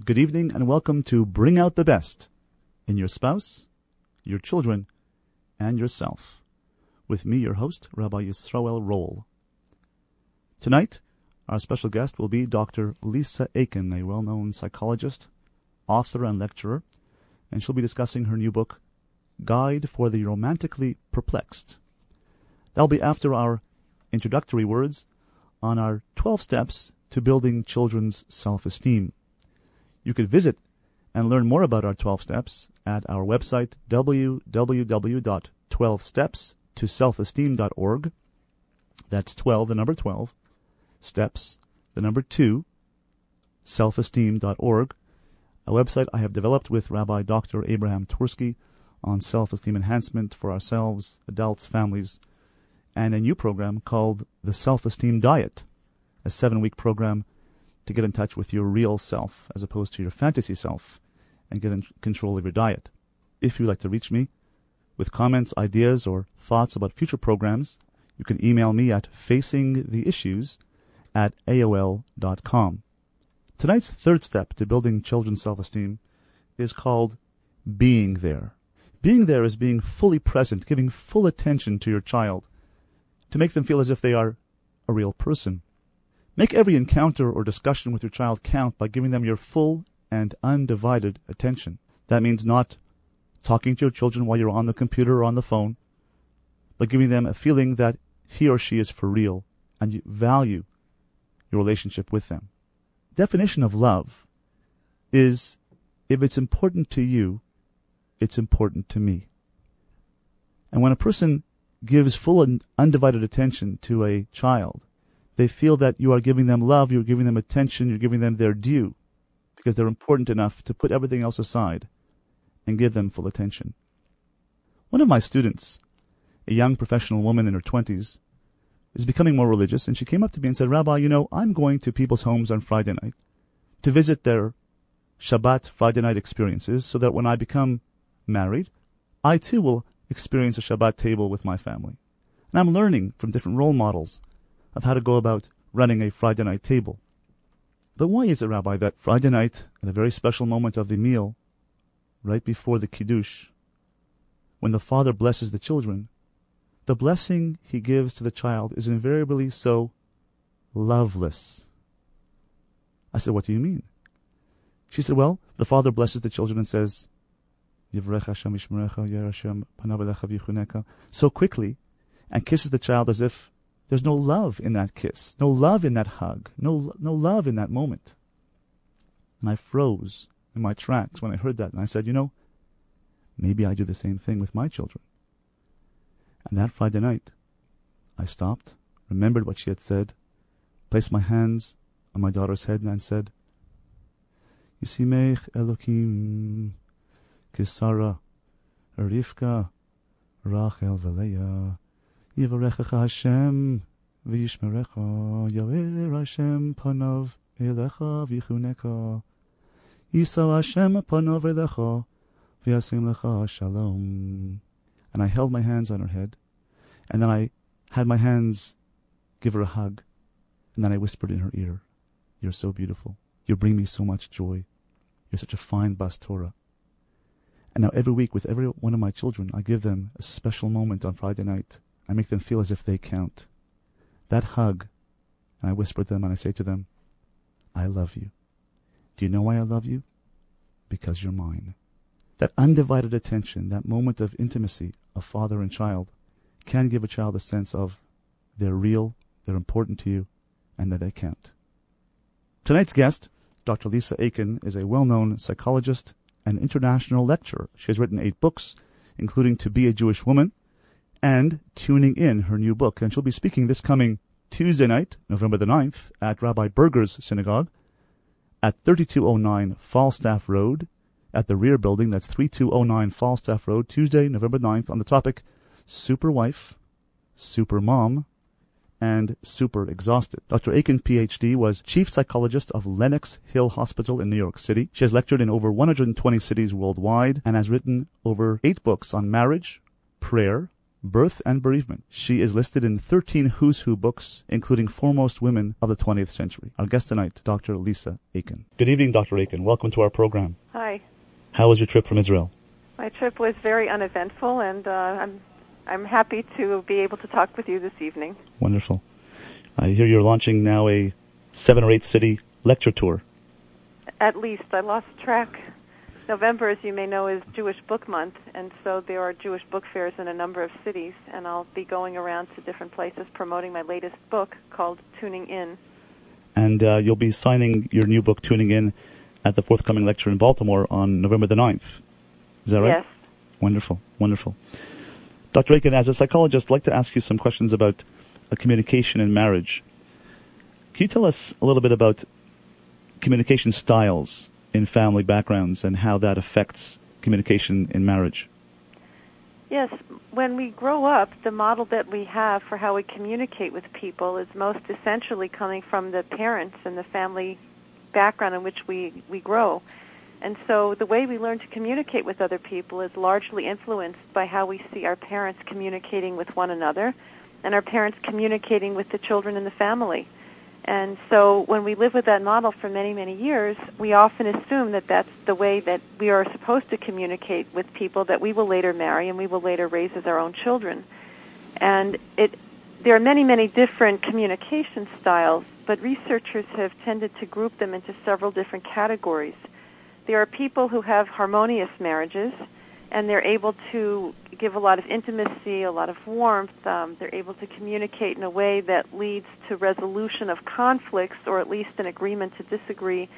Good evening and welcome to Bring Out the Best in your spouse, your children, and yourself. With me, your host, Rabbi Yisroel Roll. Tonight, our special guest will be Dr. Lisa Aiken, a well known psychologist, author, and lecturer, and she'll be discussing her new book, Guide for the Romantically Perplexed. That'll be after our introductory words on our 12 steps to building children's self esteem. You could visit and learn more about our 12 steps at our website www.12stepstoselfesteem.org. That's 12, the number 12, steps, the number 2, selfesteem.org, a website I have developed with Rabbi Dr. Abraham Twersky on self-esteem enhancement for ourselves, adults, families, and a new program called the Self-Esteem Diet, a seven-week program to get in touch with your real self as opposed to your fantasy self and get in control of your diet. If you'd like to reach me with comments, ideas, or thoughts about future programs, you can email me at facingtheissues at AOL.com. Tonight's third step to building children's self-esteem is called being there. Being there is being fully present, giving full attention to your child, to make them feel as if they are a real person. Make every encounter or discussion with your child count by giving them your full and undivided attention. That means not talking to your children while you're on the computer or on the phone, but giving them a feeling that he or she is for real and you value your relationship with them. Definition of love is if it's important to you, it's important to me. And when a person gives full and undivided attention to a child, they feel that you are giving them love, you're giving them attention, you're giving them their due, because they're important enough to put everything else aside and give them full attention. One of my students, a young professional woman in her twenties, is becoming more religious, and she came up to me and said, Rabbi, you know, I'm going to people's homes on Friday night to visit their Shabbat Friday night experiences so that when I become married, I too will experience a Shabbat table with my family. And I'm learning from different role models of how to go about running a Friday night table. But why is it, Rabbi, that Friday night, at a very special moment of the meal, right before the Kiddush, when the father blesses the children, the blessing he gives to the child is invariably so loveless? I said, What do you mean? She said, Well, the father blesses the children and says, so quickly, and kisses the child as if there's no love in that kiss, no love in that hug, no, no love in that moment. And I froze in my tracks when I heard that, and I said, you know, maybe I do the same thing with my children. And that Friday night, I stopped, remembered what she had said, placed my hands on my daughter's head, and said, Yisimech Elokim Kisara, Rivka, Rachel Veleah, Yivarechecha Hashem v'yishmerecha, Yair Hashem panav elecha v'yichunecha, Yisal Hashem panav elecha v'yasim lecha shalom. And I held my hands on her head, and then I had my hands give her a hug, and then I whispered in her ear, You're so beautiful. You bring me so much joy. You're such a fine Bas Torah. And now every week with every one of my children, I give them a special moment on Friday night I make them feel as if they count. That hug, and I whisper to them and I say to them, I love you. Do you know why I love you? Because you're mine. That undivided attention, that moment of intimacy of father and child, can give a child a sense of they're real, they're important to you, and that they count. Tonight's guest, Dr. Lisa Aiken, is a well known psychologist and international lecturer. She has written eight books, including To Be a Jewish Woman, and tuning in her new book. And she'll be speaking this coming Tuesday night, November the 9th, at Rabbi Berger's Synagogue at 3209 Falstaff Road at the rear building. That's 3209 Falstaff Road, Tuesday, November 9th, on the topic Super Wife, Super Mom, and super exhausted. Dr. Aiken, PhD, was chief psychologist of Lenox Hill Hospital in New York City. She has lectured in over 120 cities worldwide and has written over eight books on marriage, prayer, Birth and Bereavement. She is listed in 13 Who's Who books, including Foremost Women of the 20th Century. Our guest tonight, Dr. Lisa Aiken. Good evening, Dr. Aiken. Welcome to our program. Hi. How was your trip from Israel? My trip was very uneventful, and uh, I'm I'm happy to be able to talk with you this evening. Wonderful. I hear you're launching now a seven or eight city lecture tour. At least I lost track. November, as you may know, is Jewish Book Month, and so there are Jewish book fairs in a number of cities, and I'll be going around to different places promoting my latest book called Tuning In. And uh, you'll be signing your new book, Tuning In, at the forthcoming lecture in Baltimore on November the 9th. Is that right? Yes. Wonderful, wonderful. Dr. Aiken, as a psychologist, I'd like to ask you some questions about uh, communication in marriage. Can you tell us a little bit about communication styles in family backgrounds and how that affects communication in marriage? Yes, when we grow up, the model that we have for how we communicate with people is most essentially coming from the parents and the family background in which we, we grow. And so the way we learn to communicate with other people is largely influenced by how we see our parents communicating with one another and our parents communicating with the children in the family. And so when we live with that model for many, many years, we often assume that that's the way that we are supposed to communicate with people that we will later marry and we will later raise as our own children. And it, there are many, many different communication styles, but researchers have tended to group them into several different categories. There are people who have harmonious marriages, and they're able to give a lot of intimacy, a lot of warmth. Um, they're able to communicate in a way that leads to resolution of conflicts, or at least an agreement to disagree.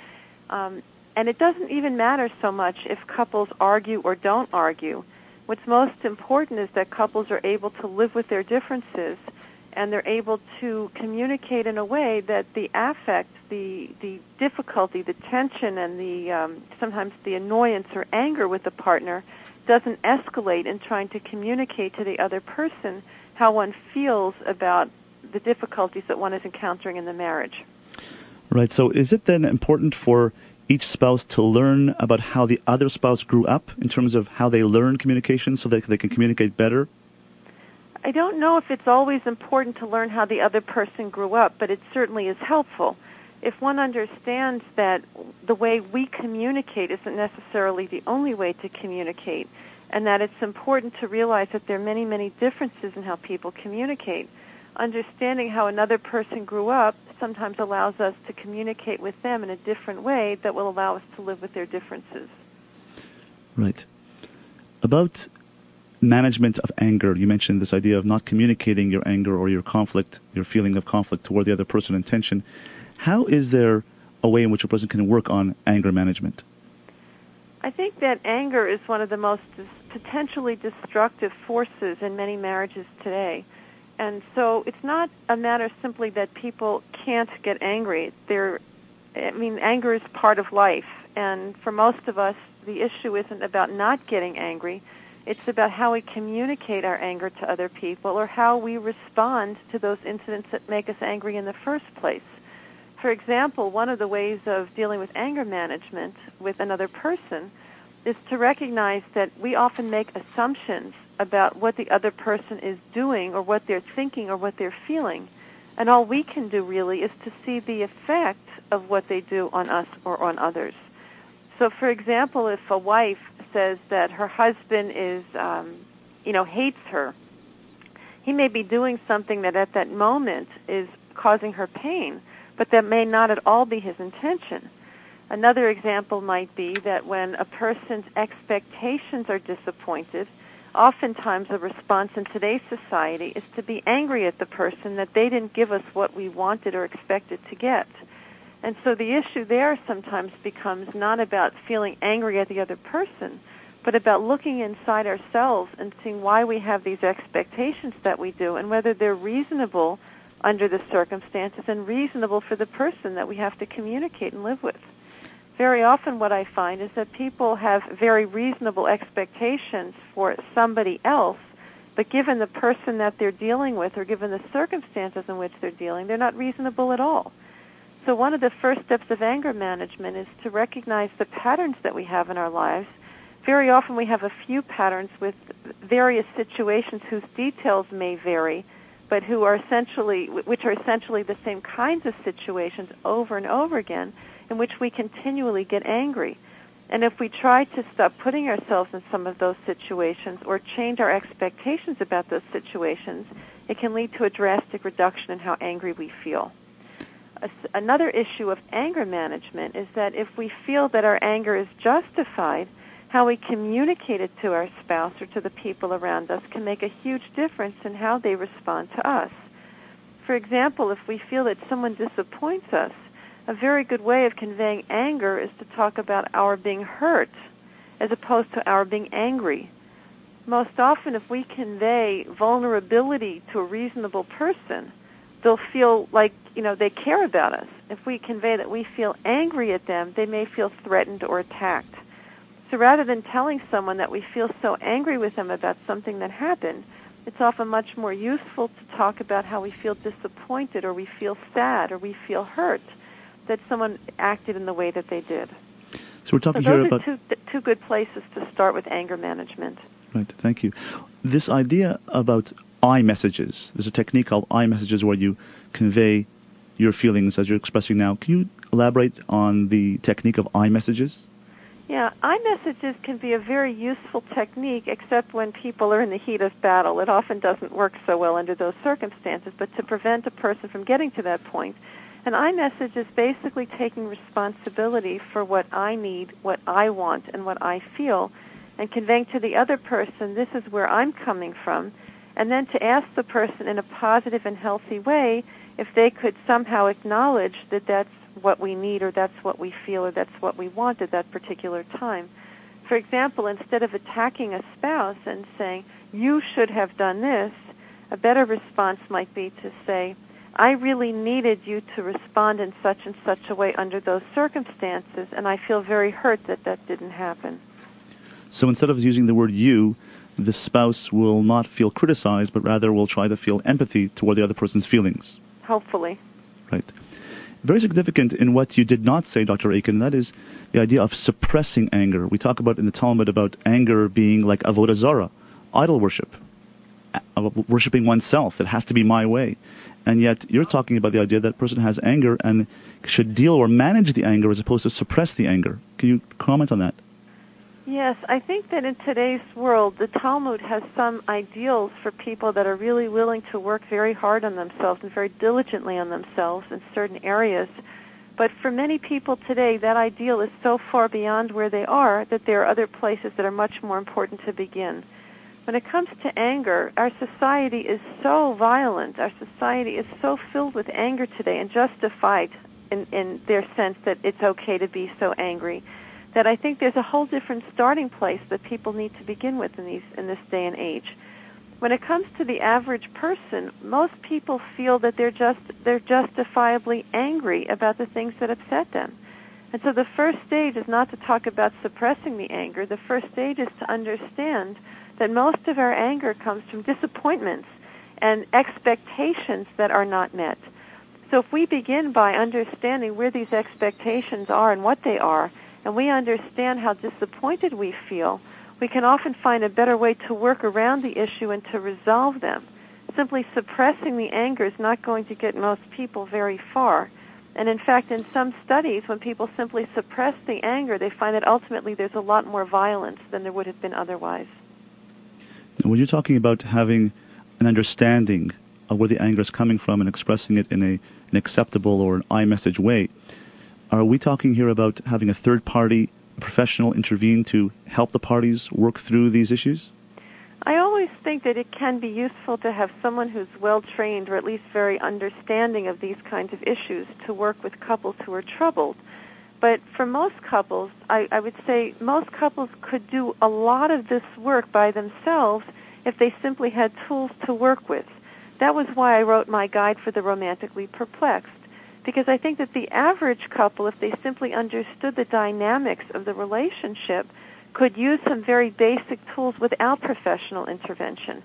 Um, and it doesn't even matter so much if couples argue or don't argue. What's most important is that couples are able to live with their differences and they're able to communicate in a way that the affect, the the difficulty, the tension, and the um, sometimes the annoyance or anger with the partner doesn't escalate in trying to communicate to the other person how one feels about the difficulties that one is encountering in the marriage. Right. So, is it then important for each spouse to learn about how the other spouse grew up in terms of how they learn communication so that they can communicate better? I don't know if it's always important to learn how the other person grew up, but it certainly is helpful. If one understands that the way we communicate isn't necessarily the only way to communicate, and that it's important to realize that there are many, many differences in how people communicate, understanding how another person grew up sometimes allows us to communicate with them in a different way that will allow us to live with their differences. Right. About management of anger. You mentioned this idea of not communicating your anger or your conflict, your feeling of conflict toward the other person in tension. How is there a way in which a person can work on anger management? I think that anger is one of the most potentially destructive forces in many marriages today. And so it's not a matter simply that people can't get angry. They're, I mean, anger is part of life. And for most of us, the issue isn't about not getting angry it's about how we communicate our anger to other people or how we respond to those incidents that make us angry in the first place. For example, one of the ways of dealing with anger management with another person is to recognize that we often make assumptions about what the other person is doing or what they're thinking or what they're feeling. And all we can do really is to see the effect of what they do on us or on others. So, for example, if a wife says that her husband is, um, you know, hates her, he may be doing something that at that moment is causing her pain, but that may not at all be his intention. Another example might be that when a person's expectations are disappointed, oftentimes a response in today's society is to be angry at the person that they didn't give us what we wanted or expected to get. And so the issue there sometimes becomes not about feeling angry at the other person, but about looking inside ourselves and seeing why we have these expectations that we do and whether they're reasonable under the circumstances and reasonable for the person that we have to communicate and live with. Very often what I find is that people have very reasonable expectations for somebody else, but given the person that they're dealing with or given the circumstances in which they're dealing, they're not reasonable at all. So one of the first steps of anger management is to recognize the patterns that we have in our lives very often we have a few patterns with various situations whose details may vary, but who are essentially, which are essentially the same kinds of situations over and over again, in which we continually get angry. And if we try to stop putting ourselves in some of those situations or change our expectations about those situations, it can lead to a drastic reduction in how angry we feel. Another issue of anger management is that if we feel that our anger is justified, how we communicate it to our spouse or to the people around us can make a huge difference in how they respond to us. For example, if we feel that someone disappoints us, a very good way of conveying anger is to talk about our being hurt as opposed to our being angry. Most often, if we convey vulnerability to a reasonable person, they'll feel like, you know, they care about us. If we convey that we feel angry at them, they may feel threatened or attacked. So rather than telling someone that we feel so angry with them about something that happened, it's often much more useful to talk about how we feel disappointed or we feel sad or we feel hurt that someone acted in the way that they did. So we're talking so here about two, two good places to start with anger management. Right. Thank you. This idea about I messages. There's a technique called I messages where you convey your feelings as you're expressing now. Can you elaborate on the technique of I messages? Yeah, I messages can be a very useful technique, except when people are in the heat of battle. It often doesn't work so well under those circumstances, but to prevent a person from getting to that point, an I message is basically taking responsibility for what I need, what I want, and what I feel, and conveying to the other person, this is where I'm coming from, and then to ask the person in a positive and healthy way if they could somehow acknowledge that that's what we need or that's what we feel or that's what we want at that particular time. For example, instead of attacking a spouse and saying, you should have done this, a better response might be to say, I really needed you to respond in such and such a way under those circumstances, and I feel very hurt that that didn't happen. So instead of using the word you, the spouse will not feel criticized, but rather will try to feel empathy toward the other person's feelings. Hopefully. Right very significant in what you did not say, Dr. Aiken, that is the idea of suppressing anger. We talk about in the Talmud about anger being like avodah zarah, idol worship, worshiping oneself. It has to be my way. And yet you're talking about the idea that a person has anger and should deal or manage the anger as opposed to suppress the anger. Can you comment on that? Yes, I think that in today's world, the Talmud has some ideals for people that are really willing to work very hard on themselves and very diligently on themselves in certain areas. But for many people today, that ideal is so far beyond where they are that there are other places that are much more important to begin. When it comes to anger, our society is so violent. Our society is so filled with anger today and justified in, in their sense that it's okay to be so angry that I think there's a whole different starting place that people need to begin with in these in this day and age. When it comes to the average person, most people feel that they're just they're justifiably angry about the things that upset them. And so the first stage is not to talk about suppressing the anger. The first stage is to understand that most of our anger comes from disappointments and expectations that are not met. So if we begin by understanding where these expectations are and what they are, and we understand how disappointed we feel, we can often find a better way to work around the issue and to resolve them. Simply suppressing the anger is not going to get most people very far. And in fact, in some studies, when people simply suppress the anger, they find that ultimately there's a lot more violence than there would have been otherwise. When you're talking about having an understanding of where the anger is coming from and expressing it in a, an acceptable or an I message way, are we talking here about having a third party professional intervene to help the parties work through these issues? I always think that it can be useful to have someone who's well trained or at least very understanding of these kinds of issues to work with couples who are troubled. But for most couples, I, I would say most couples could do a lot of this work by themselves if they simply had tools to work with. That was why I wrote my guide for the romantically perplexed because I think that the average couple, if they simply understood the dynamics of the relationship, could use some very basic tools without professional intervention.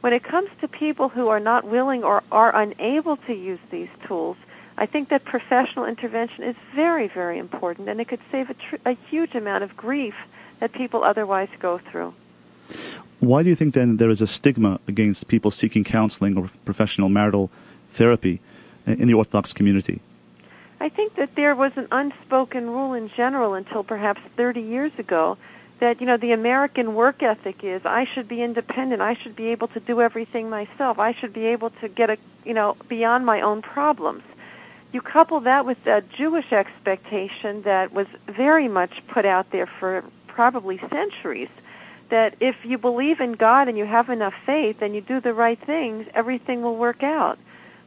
When it comes to people who are not willing or are unable to use these tools, I think that professional intervention is very, very important, and it could save a, tr- a huge amount of grief that people otherwise go through. Why do you think then there is a stigma against people seeking counseling or professional marital therapy in the Orthodox community? I think that there was an unspoken rule in general until perhaps 30 years ago that you know the American work ethic is I should be independent, I should be able to do everything myself, I should be able to get a you know beyond my own problems. You couple that with a Jewish expectation that was very much put out there for probably centuries that if you believe in God and you have enough faith and you do the right things, everything will work out.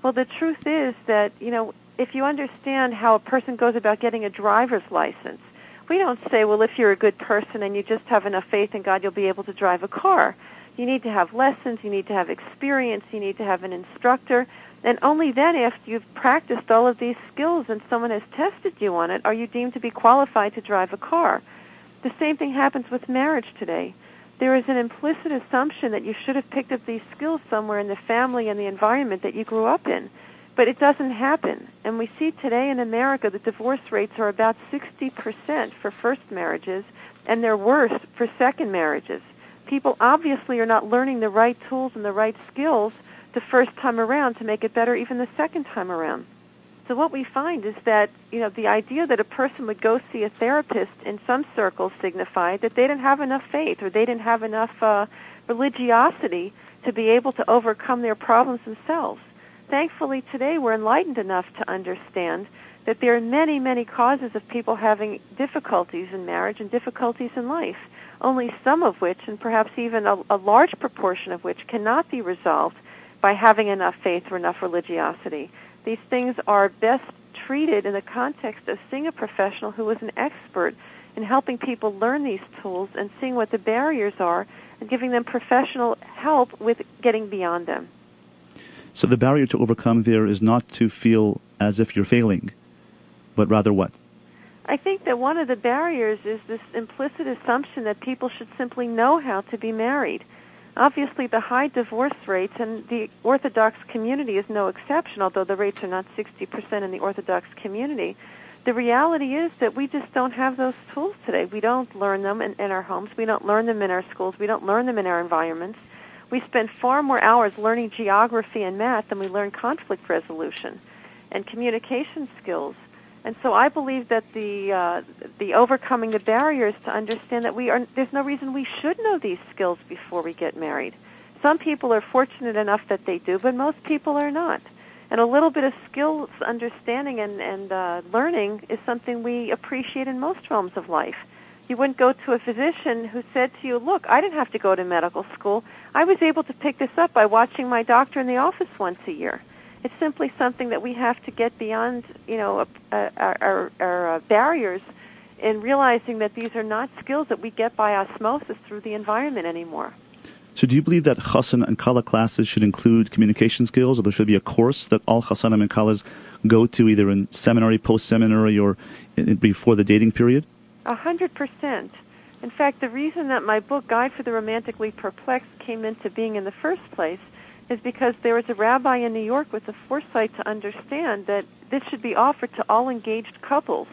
Well, the truth is that, you know, if you understand how a person goes about getting a driver's license, we don't say, well, if you're a good person and you just have enough faith in God, you'll be able to drive a car. You need to have lessons, you need to have experience, you need to have an instructor, and only then, after you've practiced all of these skills and someone has tested you on it, are you deemed to be qualified to drive a car. The same thing happens with marriage today. There is an implicit assumption that you should have picked up these skills somewhere in the family and the environment that you grew up in. But it doesn't happen. And we see today in America that divorce rates are about 60% for first marriages, and they're worse for second marriages. People obviously are not learning the right tools and the right skills the first time around to make it better even the second time around. So what we find is that, you know, the idea that a person would go see a therapist in some circles signified that they didn't have enough faith or they didn't have enough uh, religiosity to be able to overcome their problems themselves thankfully today we're enlightened enough to understand that there are many, many causes of people having difficulties in marriage and difficulties in life, only some of which, and perhaps even a, a large proportion of which, cannot be resolved by having enough faith or enough religiosity. These things are best treated in the context of seeing a professional who is an expert in helping people learn these tools and seeing what the barriers are and giving them professional help with getting beyond them. So the barrier to overcome there is not to feel as if you're failing, but rather what? I think that one of the barriers is this implicit assumption that people should simply know how to be married. Obviously, the high divorce rates, and the Orthodox community is no exception, although the rates are not 60% in the Orthodox community. The reality is that we just don't have those tools today. We don't learn them in, in our homes. We don't learn them in our schools. We don't learn them in our environments we spend far more hours learning geography and math than we learn conflict resolution and communication skills. And so I believe that the uh, the overcoming the barriers to understand that we are there's no reason we should know these skills before we get married. Some people are fortunate enough that they do, but most people are not. And a little bit of skills understanding and, and uh, learning is something we appreciate in most realms of life. You wouldn't go to a physician who said to you, Look, I didn't have to go to medical school. I was able to pick this up by watching my doctor in the office once a year. It's simply something that we have to get beyond, you know, our, our, our barriers in realizing that these are not skills that we get by osmosis through the environment anymore. So, do you believe that chassan and kala classes should include communication skills, or there should be a course that all chassanim and kalas go to, either in seminary, post-seminary, or in, before the dating period? A hundred percent. In fact, the reason that my book, Guide for the Romantically Perplexed, came into being in the first place is because there was a rabbi in New York with the foresight to understand that this should be offered to all engaged couples.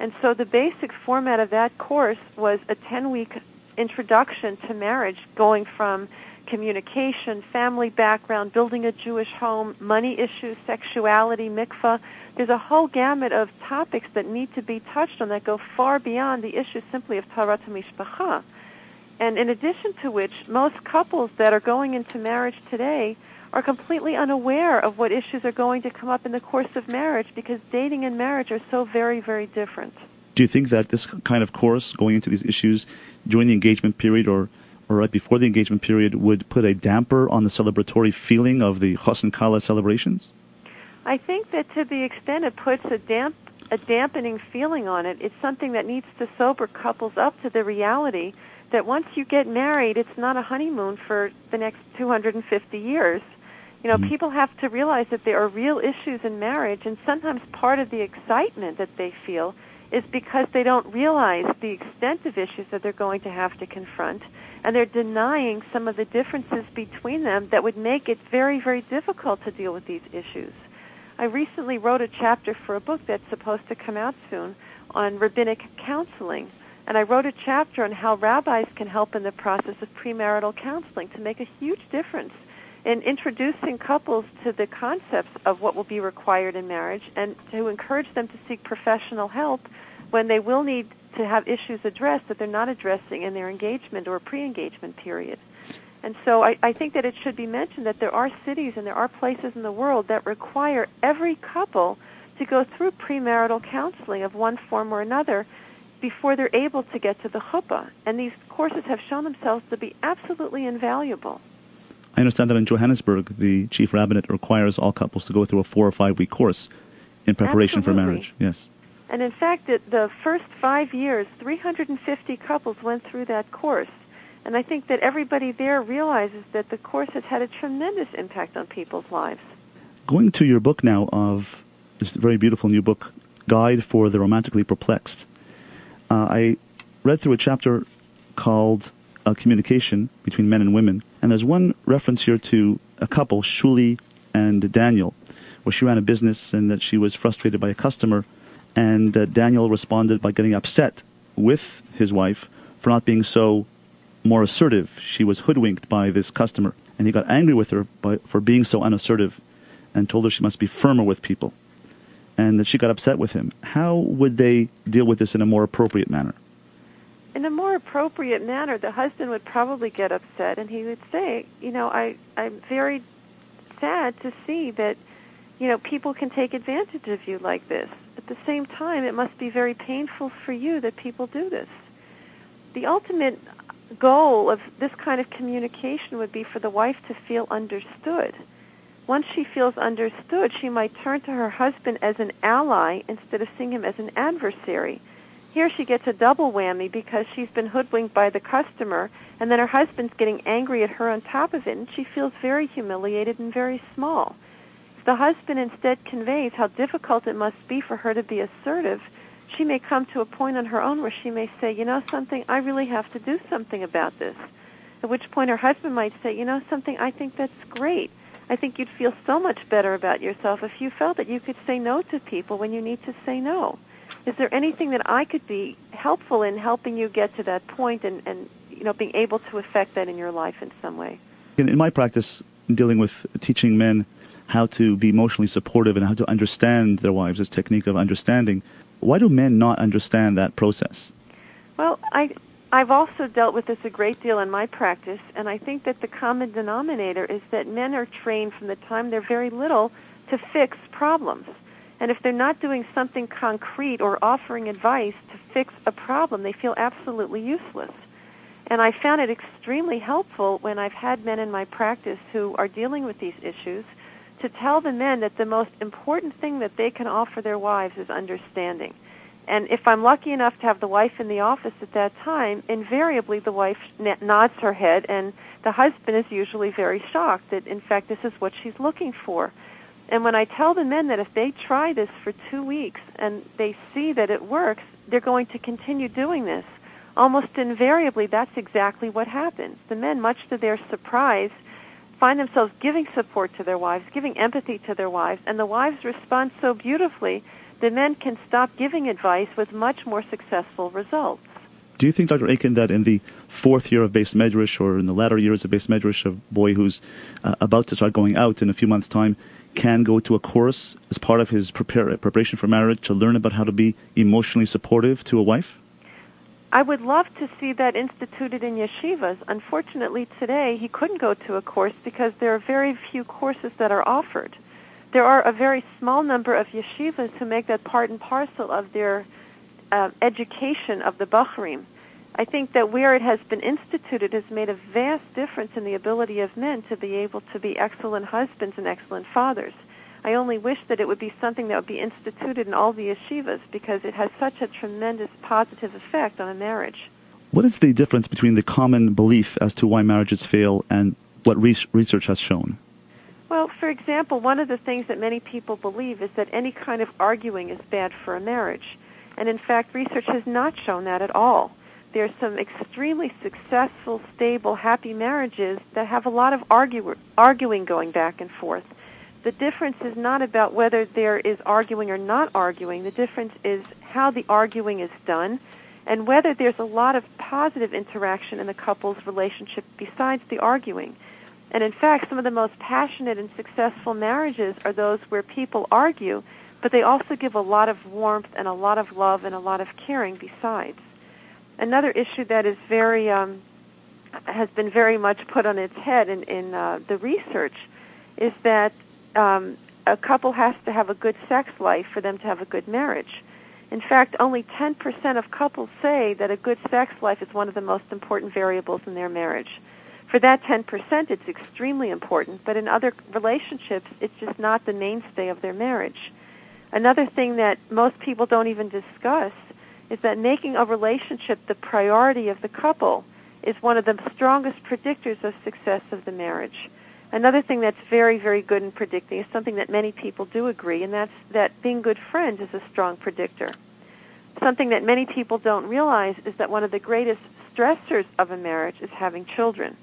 And so the basic format of that course was a 10 week introduction to marriage, going from communication, family background, building a Jewish home, money issues, sexuality, mikvah, there's a whole gamut of topics that need to be touched on that go far beyond the issue simply of Taharat Mishpacha. And in addition to which, most couples that are going into marriage today are completely unaware of what issues are going to come up in the course of marriage because dating and marriage are so very, very different. Do you think that this kind of course, going into these issues during the engagement period or, or right before the engagement period, would put a damper on the celebratory feeling of the Chassan Kala celebrations? I think that to the extent it puts a damp a dampening feeling on it, it's something that needs to sober couples up to the reality that once you get married, it's not a honeymoon for the next 250 years. You know, mm-hmm. people have to realize that there are real issues in marriage, and sometimes part of the excitement that they feel is because they don't realize the extent of issues that they're going to have to confront, and they're denying some of the differences between them that would make it very, very difficult to deal with these issues. I recently wrote a chapter for a book that's supposed to come out soon on rabbinic counseling. And I wrote a chapter on how rabbis can help in the process of premarital counseling to make a huge difference in introducing couples to the concepts of what will be required in marriage and to encourage them to seek professional help when they will need to have issues addressed that they're not addressing in their engagement or pre engagement period. And so I, I think that it should be mentioned that there are cities and there are places in the world that require every couple to go through premarital counseling of one form or another before they're able to get to the chuppah. And these courses have shown themselves to be absolutely invaluable. I understand that in Johannesburg, the chief rabbinate requires all couples to go through a four or five week course in preparation absolutely. for marriage. Yes. And in fact, the first five years, 350 couples went through that course. And I think that everybody there realizes that the course has had a tremendous impact on people's lives. Going to your book now of this very beautiful new book, Guide for the Romantically Perplexed, uh, I read through a chapter called uh, Communication Between Men and Women, and there's one reference here to a couple, Shuli and Daniel, where she ran a business and that she was frustrated by a customer, and uh, Daniel responded by getting upset with his wife for not being so more assertive. She was hoodwinked by this customer, and he got angry with her by, for being so unassertive and told her she must be firmer with people. And that she got upset with him. How would they deal with this in a more appropriate manner? In a more appropriate manner, the husband would probably get upset and he would say, you know, I, I'm very sad to see that, you know, people can take advantage of you like this. At the same time, it must be very painful for you that people do this. The ultimate goal of this kind of communication would be for the wife to feel understood. Once she feels understood, she might turn to her husband as an ally instead of seeing him as an adversary. Here she gets a double whammy because she's been hoodwinked by the customer, and then her husband's getting angry at her on top of it, and she feels very humiliated and very small. If the husband instead conveys how difficult it must be for her to be assertive, she may come to a point on her own where she may say, you know something, I really have to do something about this. At which point her husband might say, you know something, I think that's great. I think you'd feel so much better about yourself if you felt that you could say no to people when you need to say no. Is there anything that I could be helpful in helping you get to that point and, and you know, being able to affect that in your life in some way? In, in my practice, dealing with teaching men how to be emotionally supportive and how to understand their wives, this technique of understanding, why do men not understand that process? Well, I I've also dealt with this a great deal in my practice, and I think that the common denominator is that men are trained from the time they're very little to fix problems. And if they're not doing something concrete or offering advice to fix a problem, they feel absolutely useless. And I found it extremely helpful when I've had men in my practice who are dealing with these issues to tell the men that the most important thing that they can offer their wives is understanding. And if I'm lucky enough to have the wife in the office at that time, invariably the wife nods her head, and the husband is usually very shocked that, in fact, this is what she's looking for. And when I tell the men that if they try this for two weeks and they see that it works, they're going to continue doing this. Almost invariably, that's exactly what happens. The men, much to their surprise, find themselves giving support to their wives, giving empathy to their wives, and the wives respond so beautifully, the men can stop giving advice with much more successful results. Do you think, Dr. Aiken, that in the fourth year of beis medrash or in the latter years of beis medrash, a boy who's uh, about to start going out in a few months' time can go to a course as part of his prepare, preparation for marriage to learn about how to be emotionally supportive to a wife? I would love to see that instituted in yeshivas. Unfortunately, today he couldn't go to a course because there are very few courses that are offered. There are a very small number of yeshivas who make that part and parcel of their uh, education of the Bachrim. I think that where it has been instituted has made a vast difference in the ability of men to be able to be excellent husbands and excellent fathers. I only wish that it would be something that would be instituted in all the yeshivas because it has such a tremendous positive effect on a marriage. What is the difference between the common belief as to why marriages fail and what research has shown? Well, for example, one of the things that many people believe is that any kind of arguing is bad for a marriage. And in fact, research has not shown that at all. There are some extremely successful, stable, happy marriages that have a lot of argue- arguing going back and forth the difference is not about whether there is arguing or not arguing. The difference is how the arguing is done and whether there's a lot of positive interaction in the couple's relationship besides the arguing. And in fact, some of the most passionate and successful marriages are those where people argue, but they also give a lot of warmth and a lot of love and a lot of caring besides. Another issue that is very um, has been very much put on its head in, in uh, the research is that um, a couple has to have a good sex life for them to have a good marriage. In fact, only 10% of couples say that a good sex life is one of the most important variables in their marriage. For that 10%, it's extremely important, but in other relationships, it's just not the mainstay of their marriage. Another thing that most people don't even discuss is that making a relationship the priority of the couple is one of the strongest predictors of success of the marriage. Another thing that's very, very good in predicting is something that many people do agree, and that's that being good friends is a strong predictor. Something that many people don't realize is that one of the greatest stressors of a marriage is having children.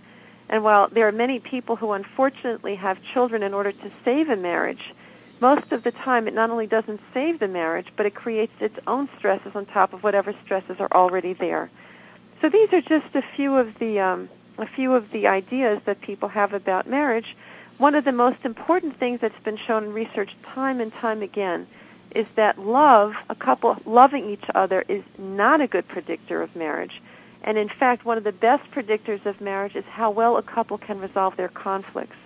And while there are many people who unfortunately have children in order to save a marriage, most of the time it not only doesn't save the marriage, but it creates its own stresses on top of whatever stresses are already there. So these are just a few of the um, a few of the ideas that people have about marriage. One of the most important things that's been shown in research time and time again is that love, a couple loving each other, is not a good predictor of marriage. And in fact, one of the best predictors of marriage is how well a couple can resolve their conflicts.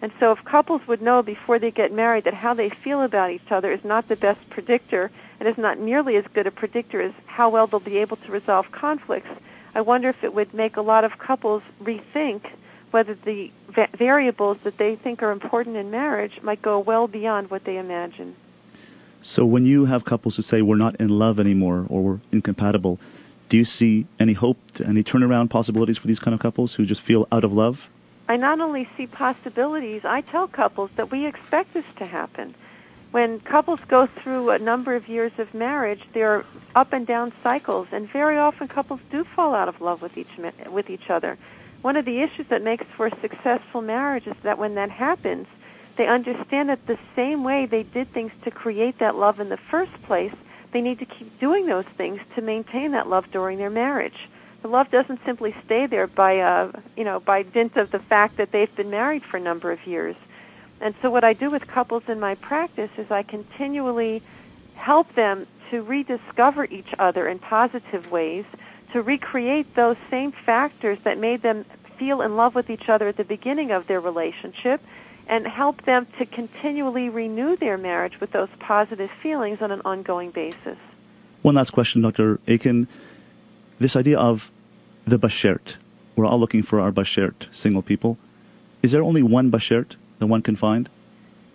And so if couples would know before they get married that how they feel about each other is not the best predictor and is not nearly as good a predictor as how well they'll be able to resolve conflicts, I wonder if it would make a lot of couples rethink whether the va- variables that they think are important in marriage might go well beyond what they imagine. So when you have couples who say we're not in love anymore or we're incompatible, do you see any hope, any turnaround possibilities for these kind of couples who just feel out of love? I not only see possibilities, I tell couples that we expect this to happen. When couples go through a number of years of marriage, there are up and down cycles, and very often couples do fall out of love with each with each other. One of the issues that makes for a successful marriage is that when that happens, they understand that the same way they did things to create that love in the first place, they need to keep doing those things to maintain that love during their marriage the love doesn't simply stay there by uh, you know by dint of the fact that they've been married for a number of years. And so what I do with couples in my practice is I continually help them to rediscover each other in positive ways, to recreate those same factors that made them feel in love with each other at the beginning of their relationship and help them to continually renew their marriage with those positive feelings on an ongoing basis. One last question, Dr. Aiken. this idea of the bashert. We're all looking for our bashert, single people. Is there only one bashert that one can find?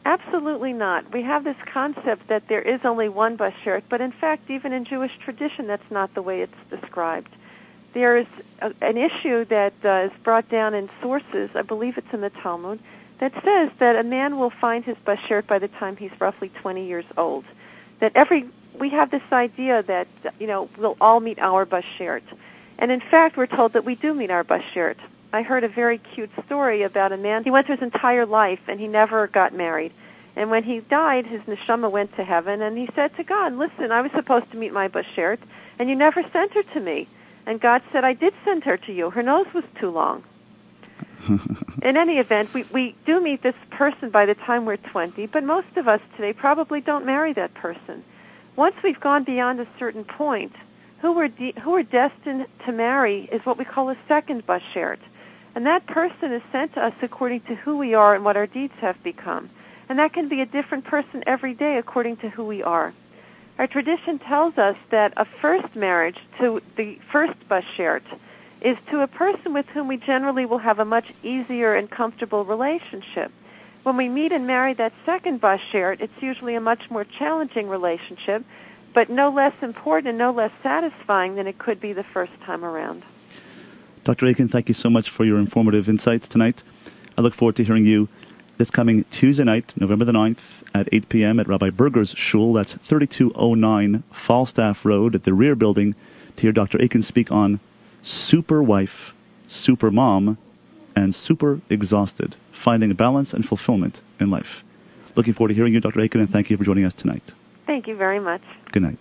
Absolutely not. We have this concept that there is only one bashert, but in fact, even in Jewish tradition, that's not the way it's described. There is a, an issue that uh, is brought down in sources, I believe it's in the Talmud, that says that a man will find his bashert by the time he's roughly 20 years old. That every we have this idea that you know we'll all meet our bashert, and in fact, we're told that we do meet our bashert. I heard a very cute story about a man. He went through his entire life and he never got married. And when he died, his neshama went to heaven, and he said to God, "Listen, I was supposed to meet my bashert, and you never sent her to me." And God said, "I did send her to you. Her nose was too long." in any event, we, we do meet this person by the time we're 20, but most of us today probably don't marry that person once we've gone beyond a certain point, who we're, de- who we're destined to marry is what we call a second bashert. And that person is sent to us according to who we are and what our deeds have become. And that can be a different person every day according to who we are. Our tradition tells us that a first marriage to the first bashert is to a person with whom we generally will have a much easier and comfortable relationship. When we meet and marry that second bashert, it's usually a much more challenging relationship, but no less important and no less satisfying than it could be the first time around. Dr. Aiken, thank you so much for your informative insights tonight. I look forward to hearing you this coming Tuesday night, November the 9th, at 8 p.m. at Rabbi Berger's shul. That's 3209 Falstaff Road at the rear building to hear Dr. Aiken speak on super wife, super mom, and super exhausted finding balance and fulfillment in life. Looking forward to hearing you, Dr. Aiken, and thank you for joining us tonight. Thank you very much. Good night.